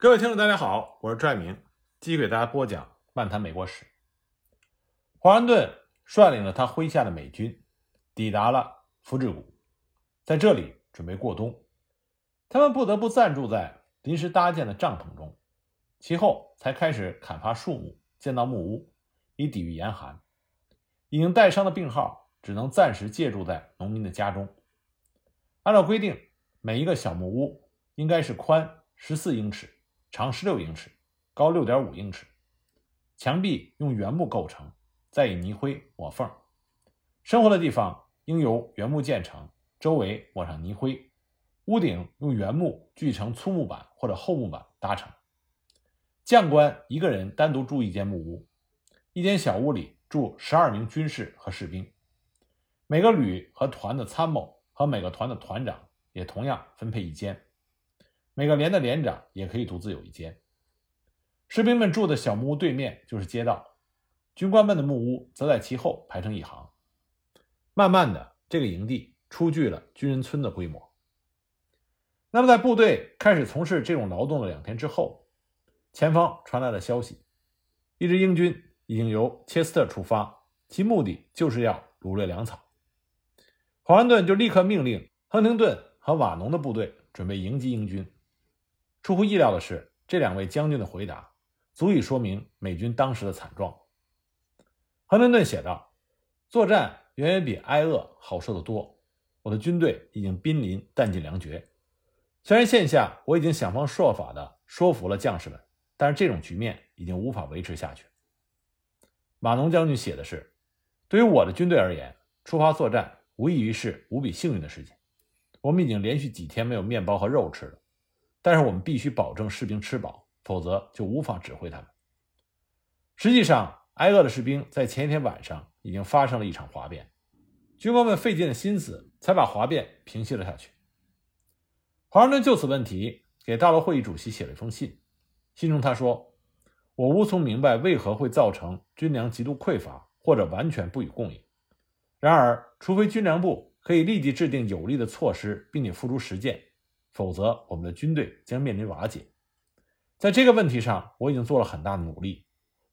各位听众，大家好，我是拽明，继续给大家播讲《漫谈美国史》。华盛顿率领了他麾下的美军，抵达了福治谷，在这里准备过冬。他们不得不暂住在临时搭建的帐篷中，其后才开始砍伐树木，建造木屋，以抵御严寒。已经带伤的病号只能暂时借住在农民的家中。按照规定，每一个小木屋应该是宽十四英尺。长十六英尺，高六点五英尺，墙壁用原木构成，再以泥灰抹缝。生活的地方应由原木建成，周围抹上泥灰。屋顶用原木锯成粗木板或者厚木板搭成。将官一个人单独住一间木屋，一间小屋里住十二名军士和士兵。每个旅和团的参谋和每个团的团长也同样分配一间。每个连的连长也可以独自有一间。士兵们住的小木屋对面就是街道，军官们的木屋则在其后排成一行。慢慢的，这个营地初具了军人村的规模。那么，在部队开始从事这种劳动的两天之后，前方传来了消息：一支英军已经由切斯特出发，其目的就是要掳掠粮草。华盛顿就立刻命令亨廷顿和瓦农的部队准备迎击英军。出乎意料的是，这两位将军的回答足以说明美军当时的惨状。亨廷顿写道：“作战远远比挨饿好受得多，我的军队已经濒临弹尽粮绝。虽然现下我已经想方设法的说服了将士们，但是这种局面已经无法维持下去。”马农将军写的是：“对于我的军队而言，出发作战无异于是无比幸运的事情。我们已经连续几天没有面包和肉吃了。”但是我们必须保证士兵吃饱，否则就无法指挥他们。实际上，挨饿的士兵在前一天晚上已经发生了一场哗变，军官们费尽了心思才把哗变平息了下去。华盛顿就此问题给大陆会议主席写了一封信，信中他说：“我无从明白为何会造成军粮极度匮乏或者完全不予供应。然而，除非军粮部可以立即制定有力的措施，并且付诸实践。”否则，我们的军队将面临瓦解。在这个问题上，我已经做了很大的努力，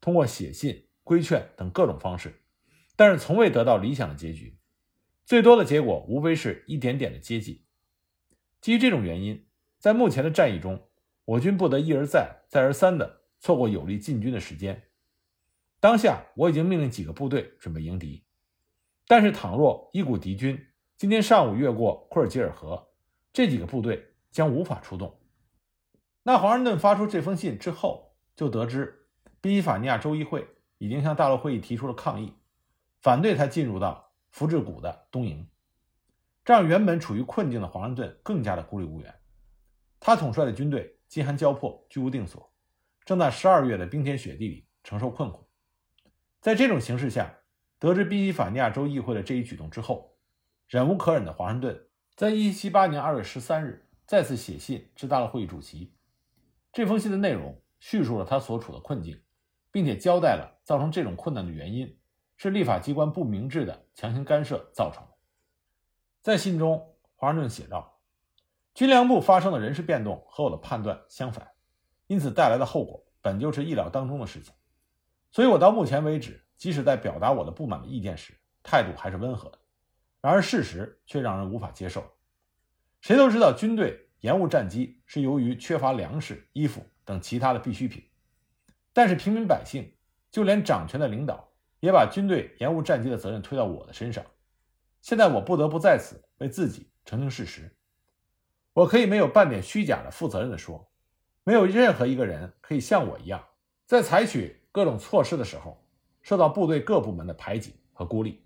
通过写信、规劝等各种方式，但是从未得到理想的结局。最多的结果无非是一点点的接济。基于这种原因，在目前的战役中，我军不得一而再、再而三地错过有利进军的时间。当下，我已经命令几个部队准备迎敌，但是倘若一股敌军今天上午越过库尔吉尔河，这几个部队将无法出动。那华盛顿发出这封信之后，就得知宾夕法尼亚州议会已经向大陆会议提出了抗议，反对他进入到福治谷的东营，这让原本处于困境的华盛顿更加的孤立无援。他统帅的军队饥寒交迫、居无定所，正在十二月的冰天雪地里承受困苦。在这种形势下，得知宾夕法尼亚州议会的这一举动之后，忍无可忍的华盛顿。在1778年2月13日，再次写信致大陆会议主席。这封信的内容叙述了他所处的困境，并且交代了造成这种困难的原因是立法机关不明智的强行干涉造成的。在信中，华盛顿写道：“军粮部发生的人事变动和我的判断相反，因此带来的后果本就是意料当中的事情。所以我到目前为止，即使在表达我的不满的意见时，态度还是温和的。”然而事实却让人无法接受。谁都知道，军队延误战机是由于缺乏粮食、衣服等其他的必需品。但是平民百姓，就连掌权的领导，也把军队延误战机的责任推到我的身上。现在我不得不在此为自己澄清事实。我可以没有半点虚假的负责任的说，没有任何一个人可以像我一样，在采取各种措施的时候，受到部队各部门的排挤和孤立。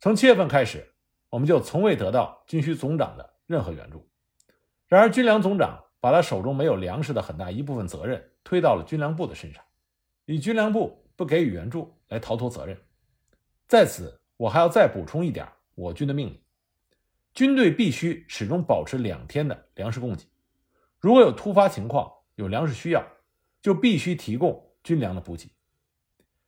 从七月份开始，我们就从未得到军需总长的任何援助。然而，军粮总长把他手中没有粮食的很大一部分责任推到了军粮部的身上，以军粮部不给予援助来逃脱责任。在此，我还要再补充一点我军的命令：军队必须始终保持两天的粮食供给。如果有突发情况，有粮食需要，就必须提供军粮的补给。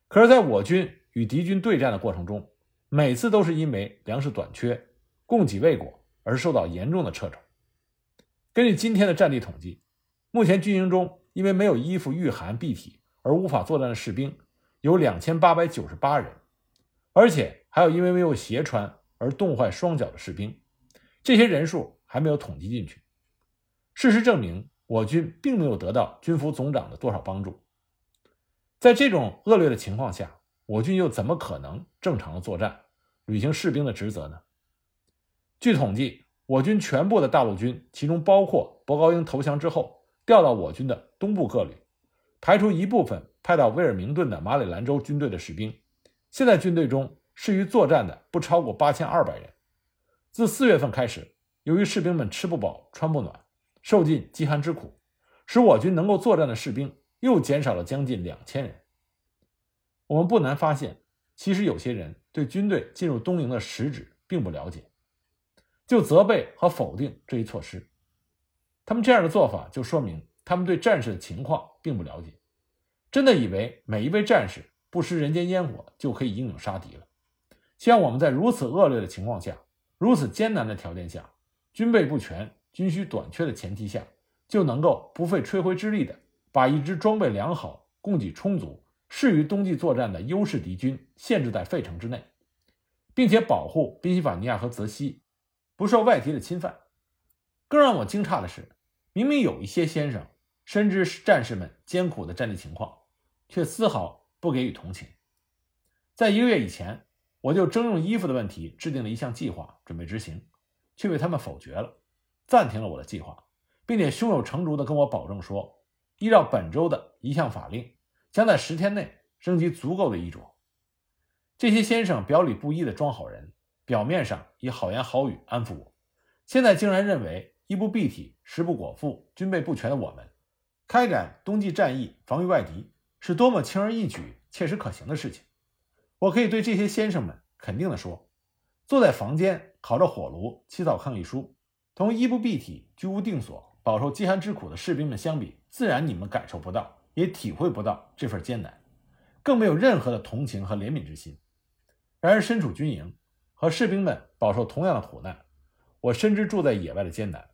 可是，在我军与敌军对战的过程中，每次都是因为粮食短缺、供给未果而受到严重的掣肘。根据今天的战地统计，目前军营中因为没有衣服御寒蔽体而无法作战的士兵有两千八百九十八人，而且还有因为没有鞋穿而冻坏双脚的士兵，这些人数还没有统计进去。事实证明，我军并没有得到军服总长的多少帮助。在这种恶劣的情况下，我军又怎么可能正常的作战，履行士兵的职责呢？据统计，我军全部的大陆军，其中包括博高英投降之后调到我军的东部各旅，排除一部分派到威尔明顿的马里兰州军队的士兵，现在军队中适于作战的不超过八千二百人。自四月份开始，由于士兵们吃不饱穿不暖，受尽饥寒之苦，使我军能够作战的士兵又减少了将近两千人。我们不难发现，其实有些人对军队进入东营的实质并不了解。就责备和否定这一措施，他们这样的做法就说明他们对战士的情况并不了解，真的以为每一位战士不食人间烟火就可以英勇杀敌了。像我们在如此恶劣的情况下，如此艰难的条件下，军备不全、军需短缺的前提下，就能够不费吹灰之力的把一支装备良好、供给充足、适于冬季作战的优势敌军限制在费城之内，并且保护宾夕法尼亚和泽西。不受外敌的侵犯。更让我惊诧的是，明明有一些先生深知战士们艰苦的战地情况，却丝毫不给予同情。在一个月以前，我就征用衣服的问题制定了一项计划，准备执行，却被他们否决了，暂停了我的计划，并且胸有成竹地跟我保证说，依照本周的一项法令，将在十天内征集足够的衣着。这些先生表里不一的装好人。表面上以好言好语安抚我，现在竟然认为衣不蔽体、食不果腹、军备不全的我们，开展冬季战役防御外敌是多么轻而易举、切实可行的事情。我可以对这些先生们肯定地说：坐在房间烤着火炉起草抗议书，同衣不蔽体、居无定所、饱受饥寒之苦的士兵们相比，自然你们感受不到，也体会不到这份艰难，更没有任何的同情和怜悯之心。然而身处军营。和士兵们饱受同样的苦难，我深知住在野外的艰难。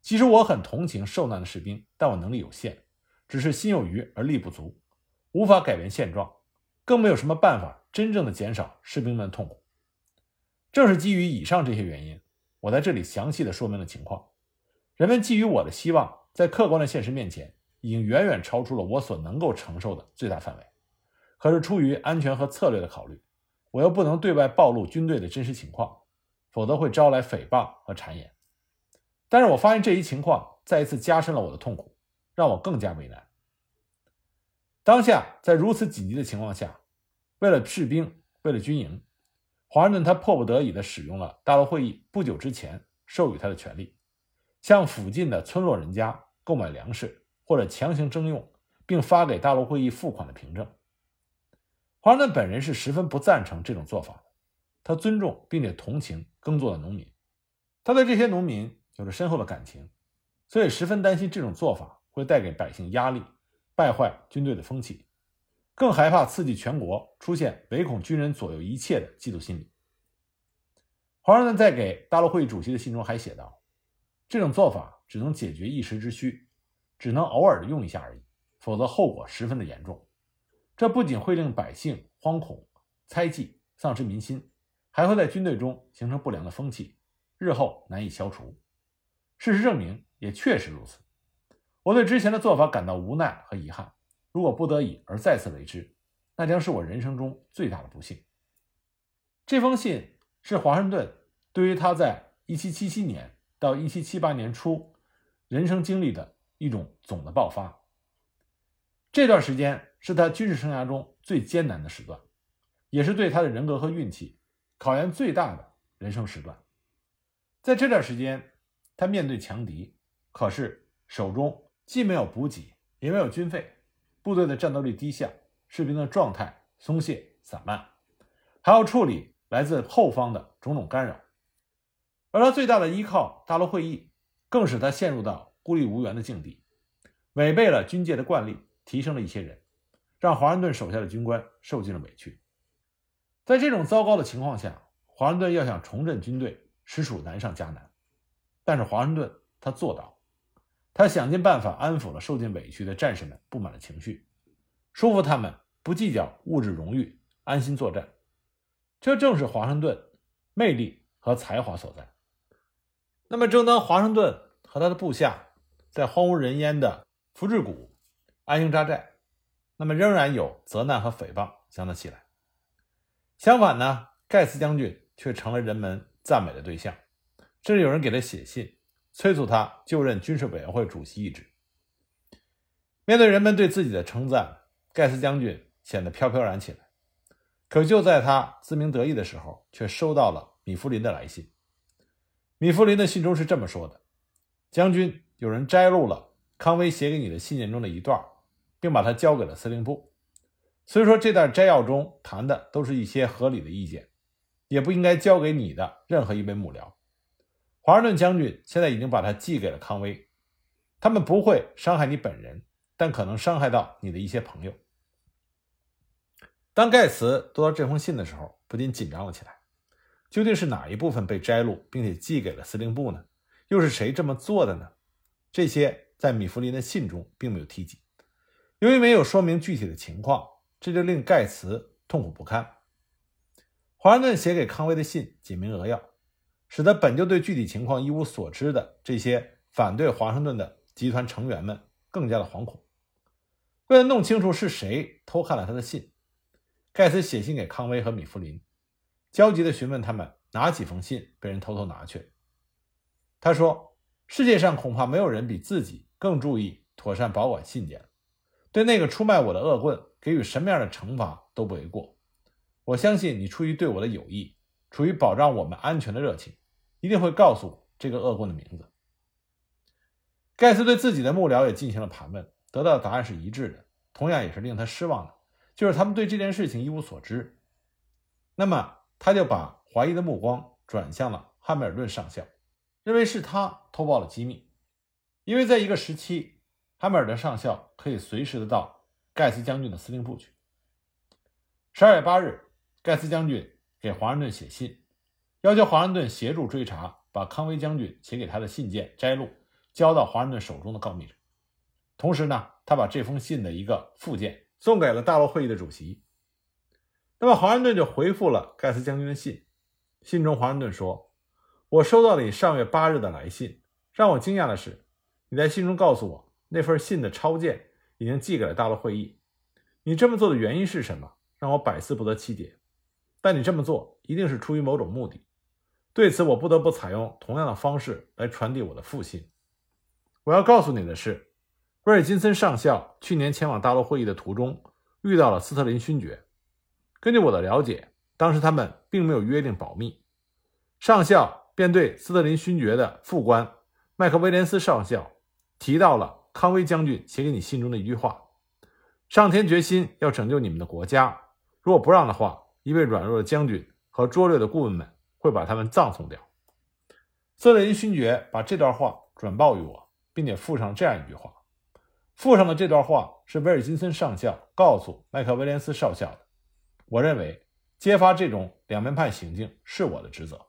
其实我很同情受难的士兵，但我能力有限，只是心有余而力不足，无法改变现状，更没有什么办法真正的减少士兵们的痛苦。正是基于以上这些原因，我在这里详细的说明了情况。人们寄予我的希望，在客观的现实面前，已经远远超出了我所能够承受的最大范围。可是出于安全和策略的考虑。我又不能对外暴露军队的真实情况，否则会招来诽谤和谗言。但是我发现这一情况再一次加深了我的痛苦，让我更加为难。当下在如此紧急的情况下，为了士兵，为了军营，华盛顿他迫不得已地使用了大陆会议不久之前授予他的权利，向附近的村落人家购买粮食，或者强行征用并发给大陆会议付款的凭证。华盛顿本人是十分不赞成这种做法的，他尊重并且同情耕作的农民，他对这些农民有着深厚的感情，所以十分担心这种做法会带给百姓压力，败坏军队的风气，更害怕刺激全国出现唯恐军人左右一切的嫉妒心理。华盛顿在给大陆会议主席的信中还写道：“这种做法只能解决一时之需，只能偶尔的用一下而已，否则后果十分的严重。”这不仅会令百姓惶恐、猜忌、丧失民心，还会在军队中形成不良的风气，日后难以消除。事实证明，也确实如此。我对之前的做法感到无奈和遗憾。如果不得已而再次为之，那将是我人生中最大的不幸。这封信是华盛顿对于他在1777年到1778年初人生经历的一种总的爆发。这段时间是他军事生涯中最艰难的时段，也是对他的人格和运气考验最大的人生时段。在这段时间，他面对强敌，可是手中既没有补给，也没有军费，部队的战斗力低下，士兵的状态松懈散漫，还要处理来自后方的种种干扰。而他最大的依靠大陆会议，更使他陷入到孤立无援的境地，违背了军界的惯例。提升了一些人，让华盛顿手下的军官受尽了委屈。在这种糟糕的情况下，华盛顿要想重振军队，实属难上加难。但是华盛顿他做到，他想尽办法安抚了受尽委屈的战士们不满的情绪，说服他们不计较物质荣誉，安心作战。这正是华盛顿魅力和才华所在。那么，正当华盛顿和他的部下在荒无人烟的福治谷安营扎寨，那么仍然有责难和诽谤向他起来。相反呢，盖茨将军却成了人们赞美的对象，甚至有人给他写信。催促他就任军事委员会主席一职。面对人们对自己的称赞，盖茨将军显得飘飘然起来。可就在他自鸣得意的时候，却收到了米弗林的来信。米弗林的信中是这么说的：“将军，有人摘录了康威写给你的信件中的一段，并把它交给了司令部。所以说这段摘要中谈的都是一些合理的意见，也不应该交给你的任何一位幕僚。”华盛顿将军现在已经把它寄给了康威，他们不会伤害你本人，但可能伤害到你的一些朋友。当盖茨读到这封信的时候，不禁紧张了起来。究竟是哪一部分被摘录，并且寄给了司令部呢？又是谁这么做的呢？这些在米弗林的信中并没有提及。由于没有说明具体的情况，这就令盖茨痛苦不堪。华盛顿写给康威的信简明扼要。使得本就对具体情况一无所知的这些反对华盛顿的集团成员们更加的惶恐。为了弄清楚是谁偷看了他的信，盖茨写信给康威和米弗林，焦急地询问他们哪几封信被人偷偷拿去。他说：“世界上恐怕没有人比自己更注意妥善保管信件，对那个出卖我的恶棍给予什么样的惩罚都不为过。我相信你出于对我的友谊，出于保障我们安全的热情。”一定会告诉这个恶棍的名字。盖茨对自己的幕僚也进行了盘问，得到的答案是一致的，同样也是令他失望的，就是他们对这件事情一无所知。那么，他就把怀疑的目光转向了汉密尔顿上校，认为是他偷报了机密，因为在一个时期，汉密尔顿上校可以随时的到盖茨将军的司令部去。十二月八日，盖茨将军给华盛顿写信。要求华盛顿协助追查，把康威将军写给他的信件摘录，交到华盛顿手中的告密者。同时呢，他把这封信的一个附件送给了大陆会议的主席。那么，华盛顿就回复了盖茨将军的信。信中，华盛顿说：“我收到了你上月八日的来信。让我惊讶的是，你在信中告诉我，那份信的抄件已经寄给了大陆会议。你这么做的原因是什么？让我百思不得其解。但你这么做一定是出于某种目的。”对此，我不得不采用同样的方式来传递我的复信。我要告诉你的是，威尔金森上校去年前往大陆会议的途中遇到了斯特林勋爵。根据我的了解，当时他们并没有约定保密。上校便对斯特林勋爵的副官麦克威廉斯上校提到了康威将军写给你信中的一句话：“上天决心要拯救你们的国家，如果不让的话，一位软弱的将军和拙劣的顾问们。”会把他们葬送掉。斯特林勋爵把这段话转报于我，并且附上这样一句话：附上的这段话是威尔金森上校告诉麦克威廉斯少校的。我认为揭发这种两面派行径是我的职责。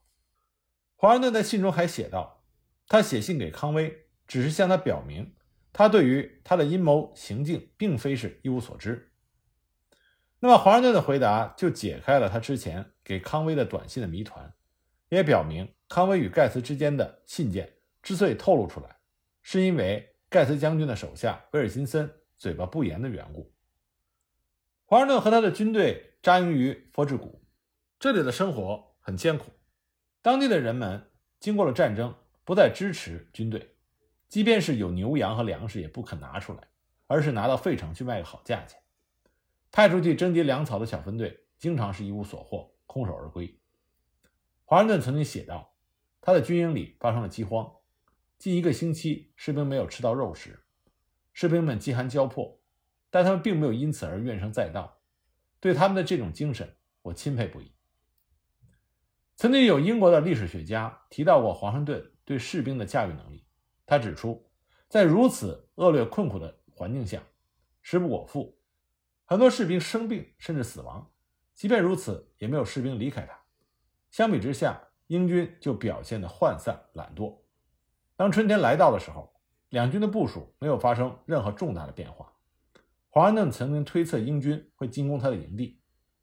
华盛顿在信中还写道：他写信给康威，只是向他表明，他对于他的阴谋行径并非是一无所知。那么华盛顿的回答就解开了他之前给康威的短信的谜团。也表明，康威与盖茨之间的信件之所以透露出来，是因为盖茨将军的手下威尔金森嘴巴不严的缘故。华盛顿和他的军队扎营于佛治谷，这里的生活很艰苦。当地的人们经过了战争，不再支持军队，即便是有牛羊和粮食，也不肯拿出来，而是拿到费城去卖个好价钱。派出去征集粮草的小分队，经常是一无所获，空手而归。华盛顿曾经写道：“他的军营里发生了饥荒，近一个星期，士兵没有吃到肉食，士兵们饥寒交迫，但他们并没有因此而怨声载道。对他们的这种精神，我钦佩不已。”曾经有英国的历史学家提到过华盛顿对士兵的驾驭能力。他指出，在如此恶劣困苦的环境下，食不果腹，很多士兵生病甚至死亡。即便如此，也没有士兵离开他。相比之下，英军就表现得涣散懒惰。当春天来到的时候，两军的部署没有发生任何重大的变化。华盛顿曾经推测英军会进攻他的营地，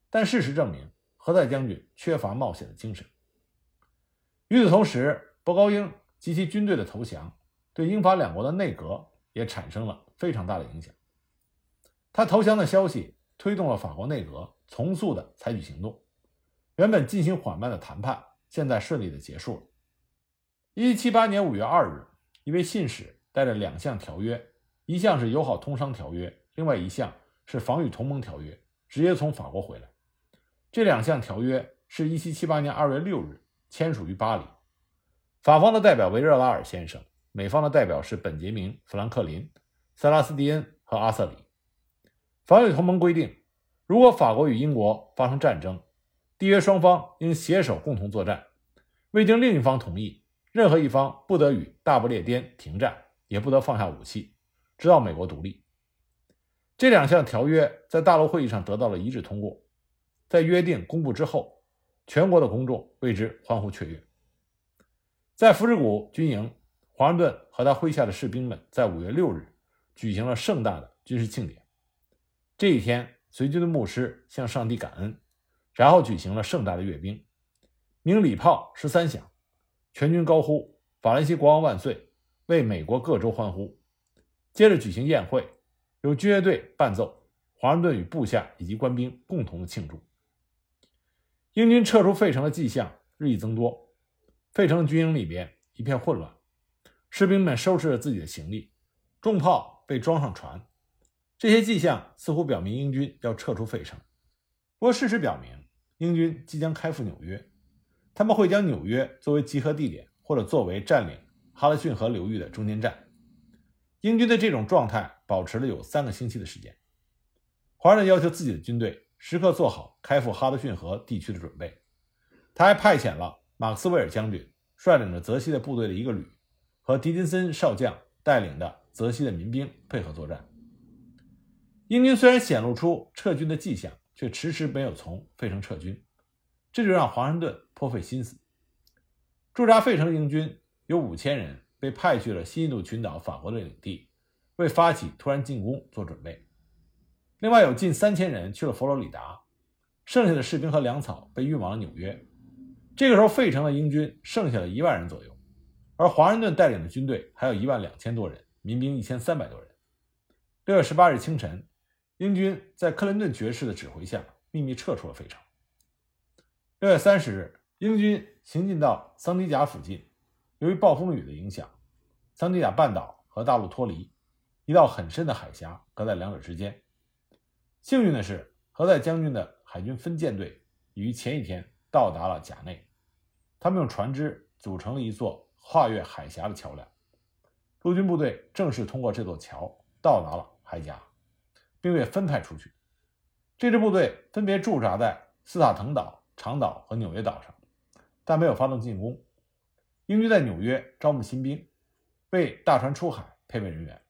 但事实证明，何塞将军缺乏冒险的精神。与此同时，博高英及其军队的投降，对英法两国的内阁也产生了非常大的影响。他投降的消息推动了法国内阁从速的采取行动，原本进行缓慢的谈判，现在顺利的结束了。一七八年五月二日，一位信使带着两项条约，一项是友好通商条约。另外一项是防御同盟条约，直接从法国回来。这两项条约是一七七八年二月六日签署于巴黎。法方的代表维热拉尔先生，美方的代表是本杰明·富兰克林、塞拉斯蒂恩和阿瑟里。防御同盟规定，如果法国与英国发生战争，缔约双方应携手共同作战。未经另一方同意，任何一方不得与大不列颠停战，也不得放下武器，直到美国独立。这两项条约在大陆会议上得到了一致通过，在约定公布之后，全国的公众为之欢呼雀跃。在福士谷军营，华盛顿和他麾下的士兵们在五月六日举行了盛大的军事庆典。这一天，随军的牧师向上帝感恩，然后举行了盛大的阅兵，鸣礼炮十三响，全军高呼“法兰西国王万岁”，为美国各州欢呼。接着举行宴会。由军乐队伴奏，华盛顿与部下以及官兵共同的庆祝。英军撤出费城的迹象日益增多，费城军营里边一片混乱，士兵们收拾着自己的行李，重炮被装上船，这些迹象似乎表明英军要撤出费城。不过，事实表明，英军即将开赴纽约，他们会将纽约作为集合地点，或者作为占领哈勒逊河流域的中间站。英军的这种状态保持了有三个星期的时间。华盛顿要求自己的军队时刻做好开赴哈德逊河地区的准备。他还派遣了马克斯韦尔将军率领着泽西的部队的一个旅，和狄金森少将带领的泽西的民兵配合作战。英军虽然显露出撤军的迹象，却迟迟没有从费城撤军，这就让华盛顿颇费心思。驻扎费城英军有五千人。被派去了西印度群岛法国的领地，为发起突然进攻做准备。另外有近三千人去了佛罗里达，剩下的士兵和粮草被运往了纽约。这个时候，费城的英军剩下了一万人左右，而华盛顿带领的军队还有一万两千多人，民兵一千三百多人。六月十八日清晨，英军在克林顿爵士的指挥下秘密撤出了费城。六月三十日，英军行进到桑迪贾附近。由于暴风雨的影响，桑迪亚半岛和大陆脱离，一道很深的海峡隔在两者之间。幸运的是，何塞将军的海军分舰队于前一天到达了甲内，他们用船只组成了一座跨越海峡的桥梁。陆军部队正式通过这座桥到达了海峡，并被分派出去。这支部队分别驻扎在斯塔滕岛、长岛和纽约岛上，但没有发动进攻。英军在纽约招募新兵，为大船出海配备人员。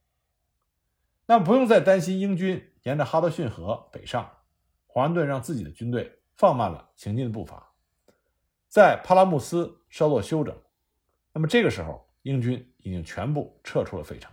那不用再担心英军沿着哈德逊河北上，华盛顿让自己的军队放慢了行进的步伐，在帕拉穆斯稍作休整。那么这个时候，英军已经全部撤出了费城。